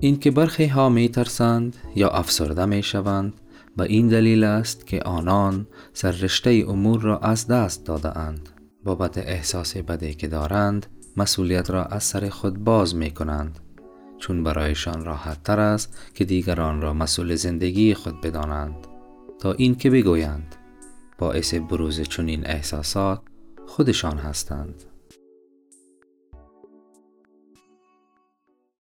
اینکه برخی ها می ترسند یا افسرده می شوند به این دلیل است که آنان سررشته امور را از دست داده اند. بابت احساس بدی که دارند مسئولیت را از سر خود باز می کنند چون برایشان راحت تر است که دیگران را مسئول زندگی خود بدانند. تا این که بگویند باعث بروز چنین احساسات خودشان هستند.